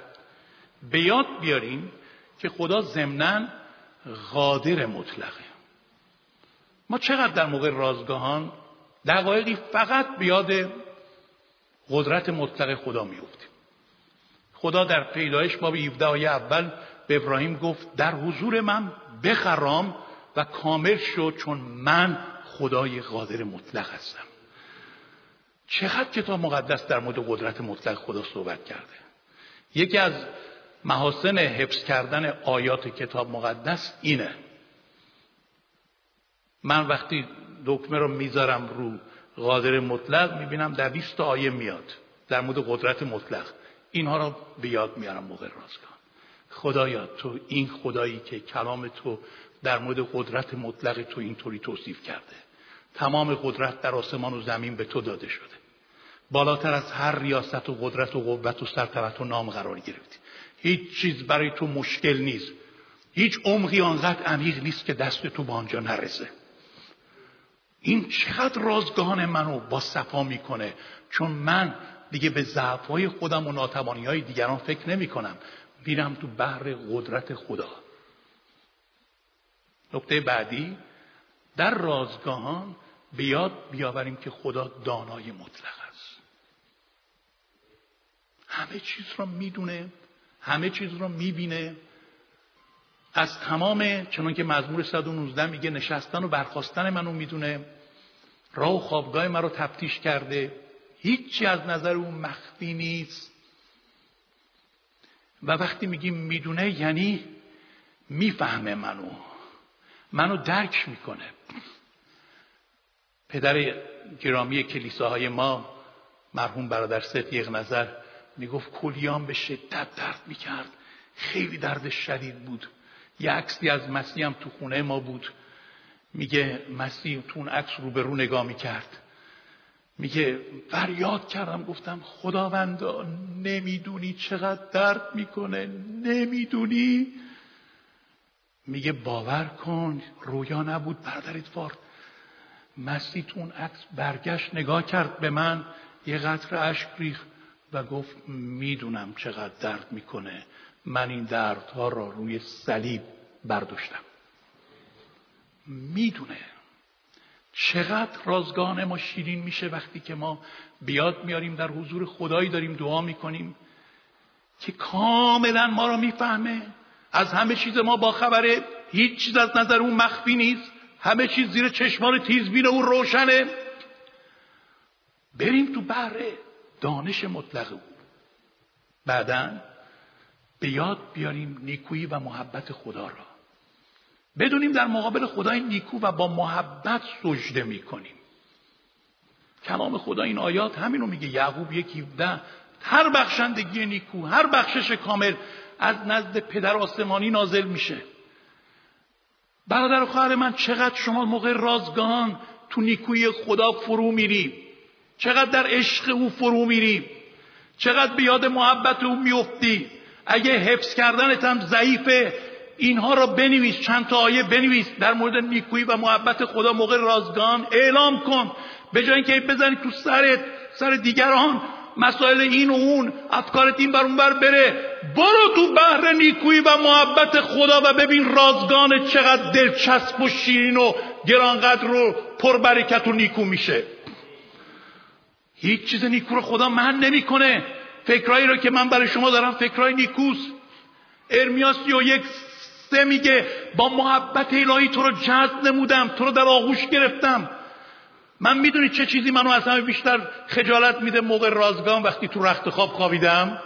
به یاد بیاریم که خدا ضمنا قادر مطلقه. ما چقدر در موقع رازگاهان دقایقی فقط بیاد قدرت مطلق خدا میفتیم خدا در پیدایش باب 17 آیه اول به ابراهیم گفت در حضور من بخرام و کامل شد چون من خدای قادر مطلق هستم. چقدر کتاب مقدس در مورد قدرت مطلق خدا صحبت کرده. یکی از محاسن حفظ کردن آیات کتاب مقدس اینه. من وقتی دکمه رو می‌ذارم رو قادر مطلق می‌بینم در 20 آیه میاد. در مورد قدرت مطلق. اینها رو به یاد میارم موقع رازگان خدایا تو این خدایی که کلام تو در مورد قدرت مطلق تو اینطوری توصیف کرده. تمام قدرت در آسمان و زمین به تو داده شده. بالاتر از هر ریاست و قدرت و قوت و سرطبت و نام قرار گرفتی. هیچ چیز برای تو مشکل نیست. هیچ عمقی آنقدر عمیق نیست که دست تو به آنجا نرسه. این چقدر رازگاهان منو با صفا می‌کنه؟ چون من دیگه به ضعفهای خودم و ناتوانی های دیگران فکر نمی کنم میرم تو بحر قدرت خدا. نکته بعدی در رازگاهان به یاد بیاوریم که خدا دانای مطلق است. همه چیز را می‌دونه همه چیز را می‌بینه. از تمام چنان که مزمور 119 میگه نشستن و برخواستن منو می‌دونه. راه و خوابگاه من رو تفتیش کرده. هیچی از نظر اون مخفی نیست. و وقتی میگیم می‌دونه یعنی می‌فهمه منو. منو درک می‌کنه. پدر گرامی کلیساهای ما مرحوم برادر یک نظر می‌گفت کلیام به شدت درد می‌کرد. خیلی درد شدید بود. یه عکسی از مسیح هم تو خونه ما بود. میگه مسیح تو اون عکس رو به رو نگاه می‌کرد. میگه فریاد کردم گفتم خداوندا نمی‌دونی چقدر درد می‌کنه نمی‌دونی؟ میگه باور کن رویا نبود برادر ادوارد مسیح تو اون عکس برگشت نگاه کرد به من یه قطر اشک ریخت و گفت می‌دونم چقدر درد می‌کنه. من این دردها را روی صلیب برداشتم. می‌دونه. چقدر رازگان ما شیرین میشه وقتی که ما بیاد میاریم در حضور خدایی داریم دعا می‌کنیم که کاملا ما را می‌فهمه. از همه چیز ما با خبره. هیچ چیز از نظر اون مخفی نیست. همه چیز زیر چشمان تیزبین اون روشنه. بریم تو بحر دانش مطلق او. بعدا به یاد بیاریم نیکویی و محبت خدا را. بدونیم در مقابل خدای نیکو و با محبت سجده می‌کنیم. کلام خدا این آیات همین رو میگه. یعقوب یکی ده. هر بخشندگی نیکو هر بخشش کامل از نزد پدر آسمانی نازل میشه. برادر و خواهر من چقدر شما موقع رازگان تو نیکوی خدا فرو میری؟ چقدر در عشق او فرو میری؟ چقدر به یاد محبت او میفتی؟ اگه حفظ کردنت هم ضعیفه اینها را بنویس چند تا آیه بنویس در مورد نیکویی و محبت خدا موقع رازگان اعلام کن. به جای اینکه بزنی تو سرت سر دیگران مسائل این و اون افکارت این بر اون بر بره. برو تو بحر نیکویی و محبت خدا و ببین رازگان چقدر دلچسب و شیرین و گرانقدر رو پربرکت و نیکو میشه. هیچ چیز نیکو رو خدا من نمی‌کنه. فکرایی رو که من برای شما دارم فکرای نیکوست. ارمیاس یک سه میگه با محبت الهی تو رو جذب نمودم تو رو در آغوش گرفتم. من می‌دونی چه چیزی منو از همه بیشتر خجالت میده؟ موقع رازگان وقتی تو رخت خواب خوابیدم.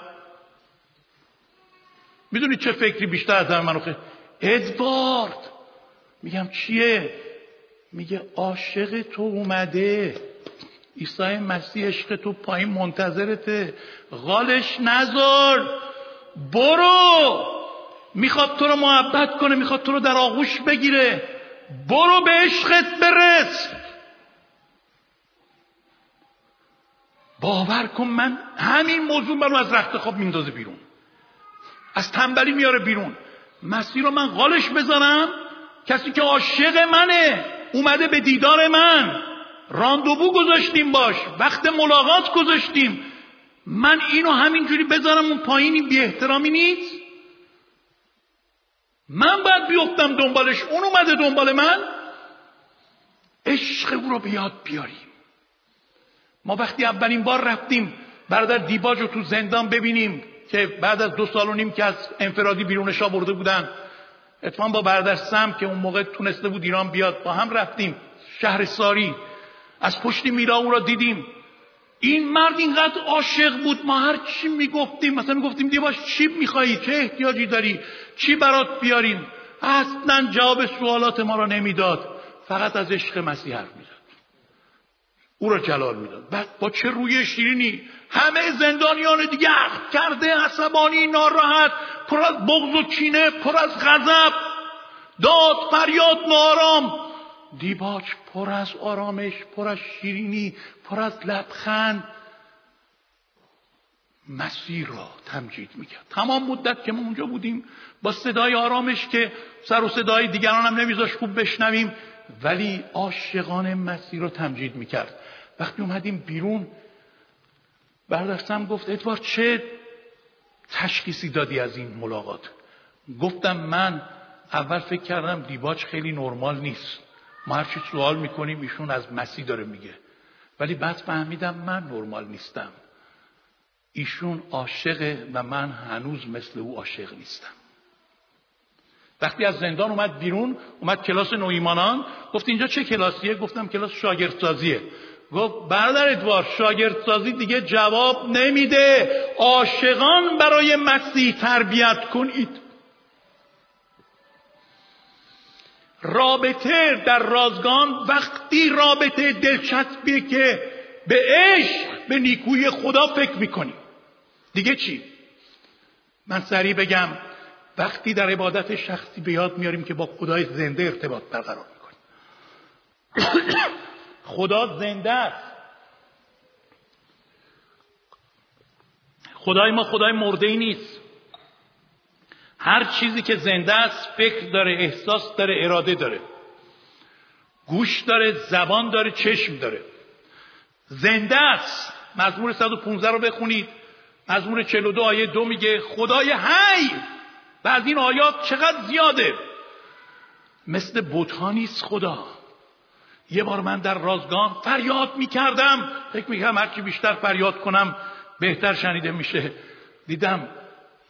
می‌دونی چه فکری بیشتر از همه منو خیلی ادوارد. میگم چیه؟ میگه عاشق تو اومده. عیسی مسیح عشق تو پایین منتظرته. غالش نزار برو! می‌خواد تو رو محبت کنه می‌خواد تو رو در آغوش بگیره. برو به عشقت برس. باور کن من همین موضوع منو از رخت خواب میندازه بیرون. از تنبلی میاره بیرون. مسیر رو من غالش بذارم. کسی که عاشق منه اومده به دیدار من. راندوبو گذاشتیم باش. وقت ملاقات گذاشتیم. من اینو همینجوری بذارم اون پایین این بی احترامی نیست. من باید بیفتم دنبالش. اون اومده دنبال من. عشق او رو بیاد بیاریم. ما وقتی اولین بار رفتیم برادر دیباج رو تو زندان ببینیم که بعد از دو سال و نیم که از انفرادی بیرونش برده بودن اتفاقا با برادر سم که اون موقع تونسته بود ایران بیاد با هم رفتیم شهر ساری. از پشت میرا او را دیدیم. این مرد اینقدر عاشق بود. ما هر چی می‌گفتیم مثلا می‌گفتیم دیباش چی میخوایی؟ چه احتیاجی داری؟ چی برات بیاریم اصلا جواب سوالات ما را نمی‌داد. فقط از عشق مسیح حرف می‌زد. او را جلال می‌داد. بعد با چه روی شیرینی؟ همه زندانیان دیگه عقد کرده عصبانی ناراحت پر از بغض و کینه پر از غضب. داد فریاد نارام دیباچ پر از آرامش پر از شیرینی پر از لبخند مسیر را تمجید می‌کرد. تمام مدت که ما اونجا بودیم با صدای آرامش که سر و صدای دیگران هم نمیذاش خوب بشنویم ولی عاشقان مسیر را تمجید می‌کرد. وقتی اومدیم بیرون برداشتم گفت ادوار چه تشخیصی دادی از این ملاقات؟ گفتم من اول فکر کردم دیباچ خیلی نرمال نیست. ما هرچی سوال می‌کنیم ایشون از مسیح داره میگه. ولی بعد فهمیدم من نرمال نیستم. ایشون عاشقه و من هنوز مثل او عاشق نیستم. وقتی از زندان اومد بیرون اومد کلاس نویمانان گفت اینجا چه کلاسیه؟ گفتم کلاس شاگردسازیه. گفت برادر ادوار شاگردسازی دیگه جواب نمیده. عاشقان برای مسیح تربیت کنید. رابطه در رازگان وقتی رابطه دلچسبیه که به عشق به نیکوی خدا فکر می‌کنیم دیگه چی؟ من سریع بگم وقتی در عبادت شخصی به یاد میاریم که با خدای زنده ارتباط برقرار می‌کنیم. خدا زنده است. خدای ما خدای مرده ای نیست. هر چیزی که زنده است فکر داره احساس داره اراده داره. گوش داره زبان داره چشم داره. زنده است. مزمور 115 رو بخونید. مزمور 42 آیه دو میگه خدای حی! و این آیات چقدر زیاده. مثل بوتها نیست خدا. یه بار من در رازگان فریاد می‌کردم. فکر می‌کردم هرچی بیشتر فریاد کنم بهتر شنیده میشه. دیدم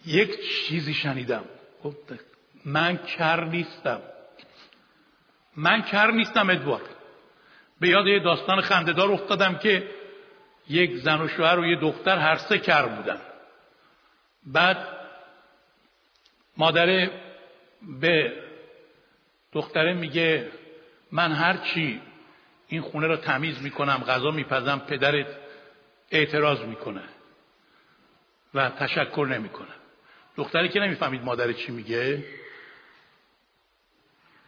یک چیزی شنیدم. من کر نیستم. من کر نیستم ادوارد. به یاد یه داستان خندهدار افتادم که یک زن و شوهر و یه دختر هر سه کر بودن. بعد مادره به دختره میگه من هر چی این خونه را تمیز می‌کنم غذا میپزم پدرت اعتراض می‌کنه و تشکر نمی‌کنه. دختری که نمی‌فهمید مادر چی میگه.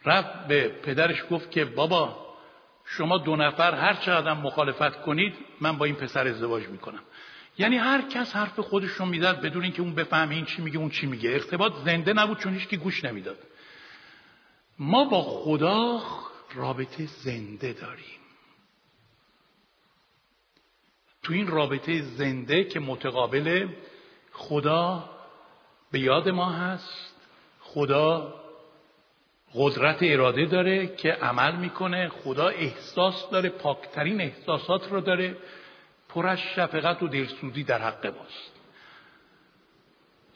رفت به پدرش گفت که بابا شما دو نفر هر چقدر مخالفت کنید من با این پسر ازدواج می‌کنم. یعنی هر کس حرف خودش رو می‌داد بدون اینکه اون بفهمه این چی میگه اون چی میگه. ارتباط زنده نبود چون هیچ گوش نمی‌داد. ما با خدا رابطه زنده داریم. تو این رابطه زنده که متقابل خدا به یاد ما هست. خدا قدرت اراده داره که عمل می‌کنه. خدا احساس داره پاکترین احساسات رو داره. پر از شفقت و دلسوزی در حق ماست.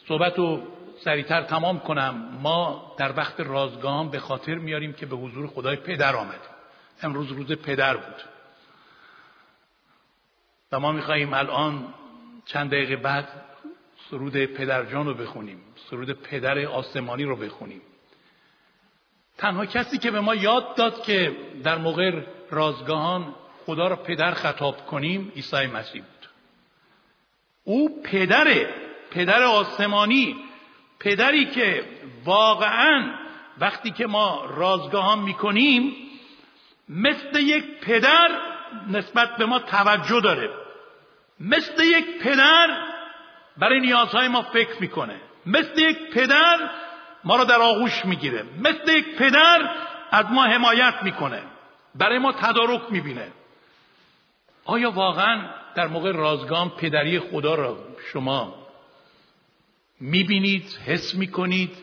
صحبت رو سریعتر تمام کنم. ما در وقت رازگاه به خاطر میاریم که به حضور خدای پدر آمدیم. امروز روز پدر بود. و ما میخواییم الان چند دقیقه بعد سرود پدرجان رو بخونیم سرود پدر آسمانی رو بخونیم. تنها کسی که به ما یاد داد که در موقع رازگاهان خدا را پدر خطاب کنیم عیسی مسیح بود. او پدره پدر آسمانی پدری که واقعا وقتی که ما رازگاهان می‌کنیم مثل یک پدر نسبت به ما توجه داره. مثل یک پدر برای نیازهای ما فکر می‌کنه. مثل یک پدر ما را در آغوش می‌گیره. مثل یک پدر از ما حمایت می‌کنه. برای ما تدارک می‌بینه. آیا واقعا در موقع رازگان پدری خدا را شما می‌بینید حس می‌کنید؟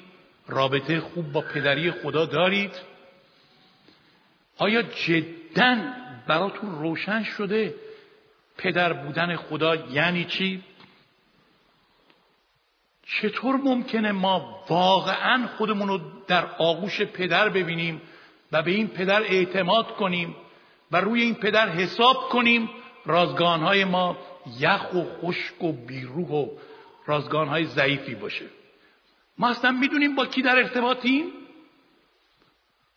رابطه خوب با پدری خدا دارید؟ آیا جدا براتون روشن شده پدر بودن خدا یعنی چی؟ چطور ممکنه ما واقعا خودمون رو در آغوش پدر ببینیم و به این پدر اعتماد کنیم و روی این پدر حساب کنیم؟ رازگانهای ما یخ و خشک و بیروح و رازگانهای ضعیفی باشه. ما اصلا می‌دونیم با کی در ارتباطیم؟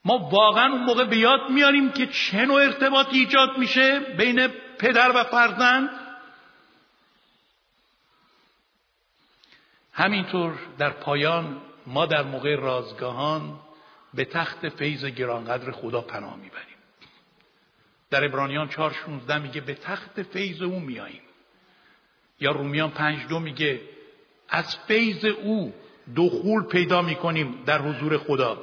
ما واقعا اون موقع به یاد میاریم که چه نوع ارتباطی ایجاد میشه بین پدر و فرزند؟ همینطور در پایان ما در موقع رازگاهان به تخت فیض گرانقدر خدا پناه می‌بریم. در ابرانیان 4.16 میگه به تخت فیض او میاییم یا رومیان 5.2 میگه از فیض او دخول پیدا می‌کنیم در حضور خدا.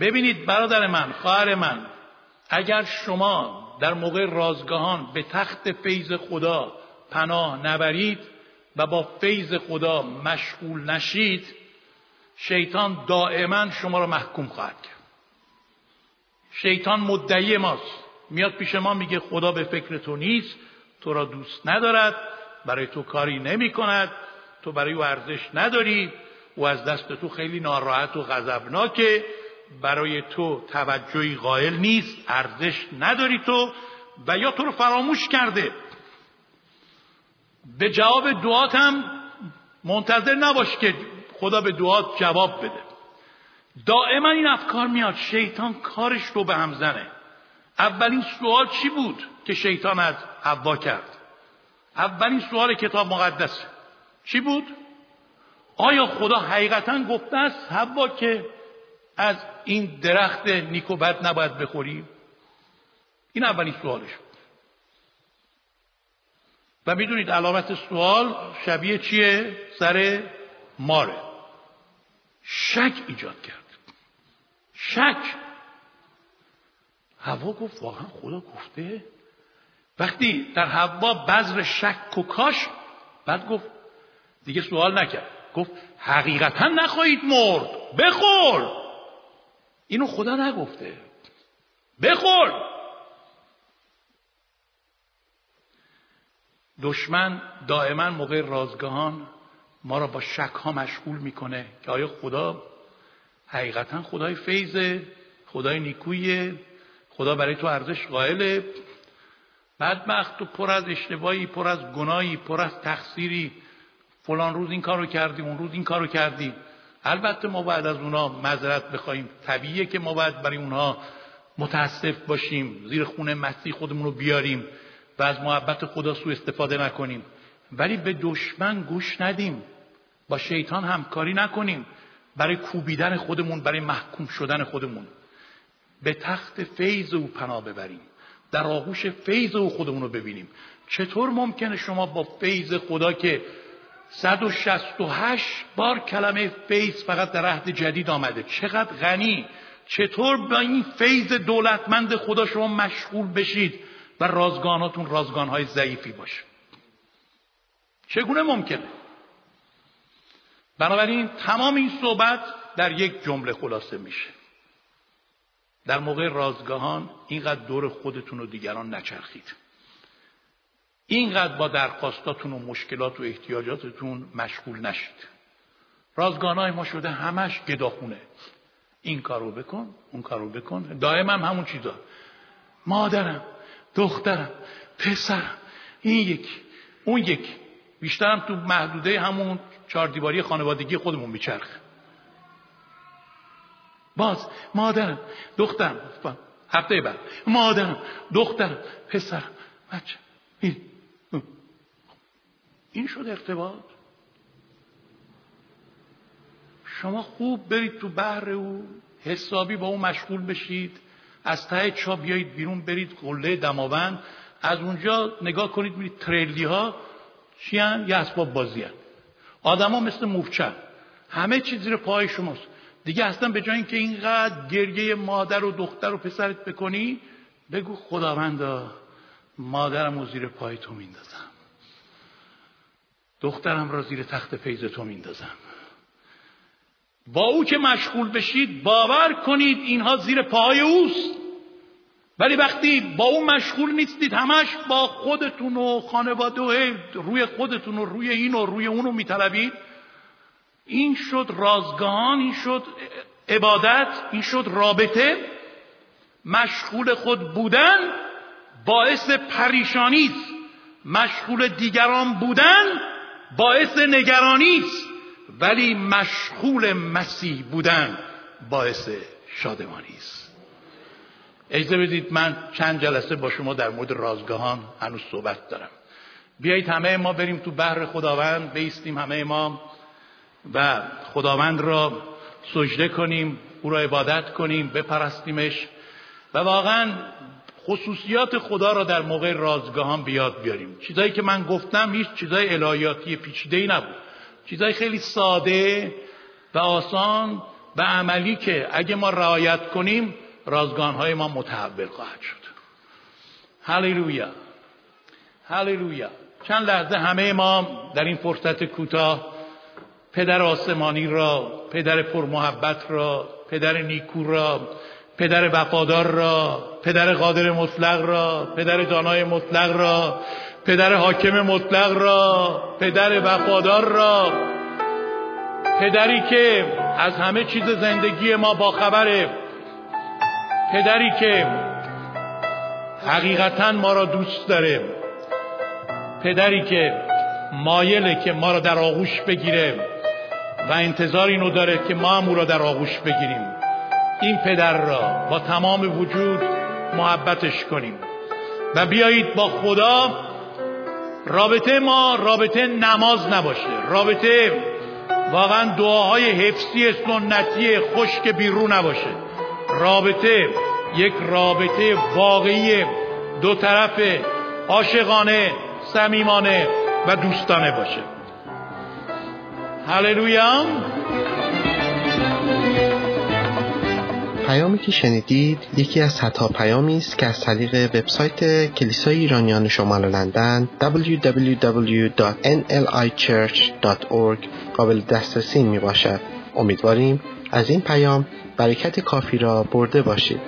ببینید برادر من خواهر من اگر شما در موقع رازگاهان به تخت فیض خدا پناه نبرید و با فیض خدا مشغول نشید شیطان دائما شما را محکوم خواهد کرد. شیطان مدعی ماست. میاد پیش ما میگه خدا به فکر تو نیست تو را دوست ندارد برای تو کاری نمی کند تو برای او ارزش نداری او از دست تو خیلی ناراحت و غضبناکه برای تو توجهی قائل نیست ارزش نداری تو و یا تو رو فراموش کرده. به جواب دعات هم منتظر نباش که خدا به دعات جواب بده. دائما این افکار میاد شیطان کارش رو به هم زنه. اولین سوال چی بود که شیطان از حوا کرد؟ اولین سوال کتاب مقدس چی بود؟ آیا خدا حقیقتا گفته است حوا که از این درخت نیک و بد نباید بخوری این اولین سوالش بود. و می‌دونید علامت سوال شبیه چیه؟ سر ماره. شک ایجاد کرد. شک. هوا گفت واقعا خدا گفته؟ وقتی در هوا بذر شک و کاش بعد گفت دیگه سوال نکرد. گفت حقیقتا نخواهید مرد. بخور! اینو خدا نگفته. بخور! دشمن دائما موقع رازگاهان ما را با شک ها مشغول می‌کنه که آیا خدا حقیقتا خدای فیض خدای نیکویه خدا برای تو ارزش قائله. بدبخت تو پر از اشتباهی پر از گناهی پر از تقصیری. فلان روز این کارو کردی اون روز این کارو کردی. البته ما باید از اونها معذرت بخوایم طبیعیه که ما باید برای اونها متاسف باشیم زیر خونه مسیح خودمون رو بیاریم. و از محبت خدا سو استفاده نکنیم. ولی به دشمن گوش ندیم. با شیطان همکاری نکنیم. برای کوبیدن خودمون برای محکوم شدن خودمون. به تخت فیض او پناه ببریم. در آغوش فیض او خودمون رو ببینیم. چطور ممکنه شما با فیض خدا که 168 بار کلمه فیض فقط در عهد جدید آمده؟ چقدر غنی! چطور با این فیض دولتمند خدا شما مشغول بشید؟ و رازگاناتون رازگانهای ضعیفی باشه. چگونه ممکنه؟ بنابراین تمام این صحبت در یک جمله خلاصه میشه. در موقع رازگاهان اینقدر دور خودتون و دیگران نچرخید. اینقدر با درخواستاتون و مشکلات و احتیاجاتتون مشغول نشید. رازگانهای ما شده همش گداخونه. این کارو بکن اون کارو بکن. دائم هم همون چیزا. مادرم دخترم پسرم این یک اون یک. بیشترم تو محدوده همون چهار دیواری خانوادگی خودمون میچرخه باز مادرم دخترم هفته بعد. مادرم دخترم پسرم بچه. این. این شد ارتباط شما خوب برید تو بحر او حسابی با او مشغول بشید. از ته چا بیایید بیرون برید قله دماوند. از اونجا نگاه کنید میرید تریلی ها چی هن؟ یه اسباب بازی هن. آدم مثل موفچن همه چیز زیر پای شماست. دیگه اصلا به جای اینکه اینقدر گریه مادر و دختر و پسرت بکنی بگو خداوندا مادرم رو زیر پای تو میندازم. دخترم را زیر تخت فیض تو میندازم. با او که مشغول بشید باور کنید اینها زیر پای اوست. ولی وقتی با او مشغول نیستید همش با خودتون و خانواده روی خودتون و روی این و روی اونو میطلبید. این شد رازگان این شد عبادت این شد رابطه. مشغول خود بودن باعث پریشانی است. مشغول دیگران بودن باعث نگرانی است. ولی مشغول مسیح بودن باعث شادمانی است. اجازه بدید من چند جلسه با شما در مورد رازگاهان هنوز صحبت دارم. بیایید همه ما بریم تو بحر خداوند بیستیم همه ما و خداوند را سجده کنیم او را عبادت کنیم بپرستیمش و واقعا خصوصیات خدا را در موقع رازگاهان بیاد بیاریم. چیزایی که من گفتم هیچ چیزای الهیاتی پیچیده ای نبود. چیزای خیلی ساده و آسان و عملی که اگه ما رعایت کنیم رازگانهای ما متحول خواهد شد. هللویا. هللویا. چند لحظه همه ما در این فرصت کوتاه پدر آسمانی را پدر پرمحبت را پدر نیکو را پدر وفادار را پدر قادر مطلق را پدر دانای مطلق را پدر حاکم مطلق را پدر وفادار را. پدری که از همه چیز زندگی ما با خبره پدری که حقیقتا ما را دوست داره. پدری که مایله که ما را در آغوش بگیره و انتظار اینو داره که ما هم او را در آغوش بگیریم. این پدر را با تمام وجود محبتش کنیم. و بیایید با خدا رابطه ما رابطه نماز نباشه. رابطه واقعا دعاهای حفظی سنتی خشک بیرون نباشه. رابطه یک رابطه واقعی دو طرف عاشقانه صمیمانه و دوستانه باشه. هللویا! پیامی که شنیدید یکی از صدها پیامی است که از طریق وبسایت کلیسای ایرانیان شمال لندن www.nlichurch.org قابل دسترسی می باشد. امیدواریم از این پیام برکت کافی را برده باشید.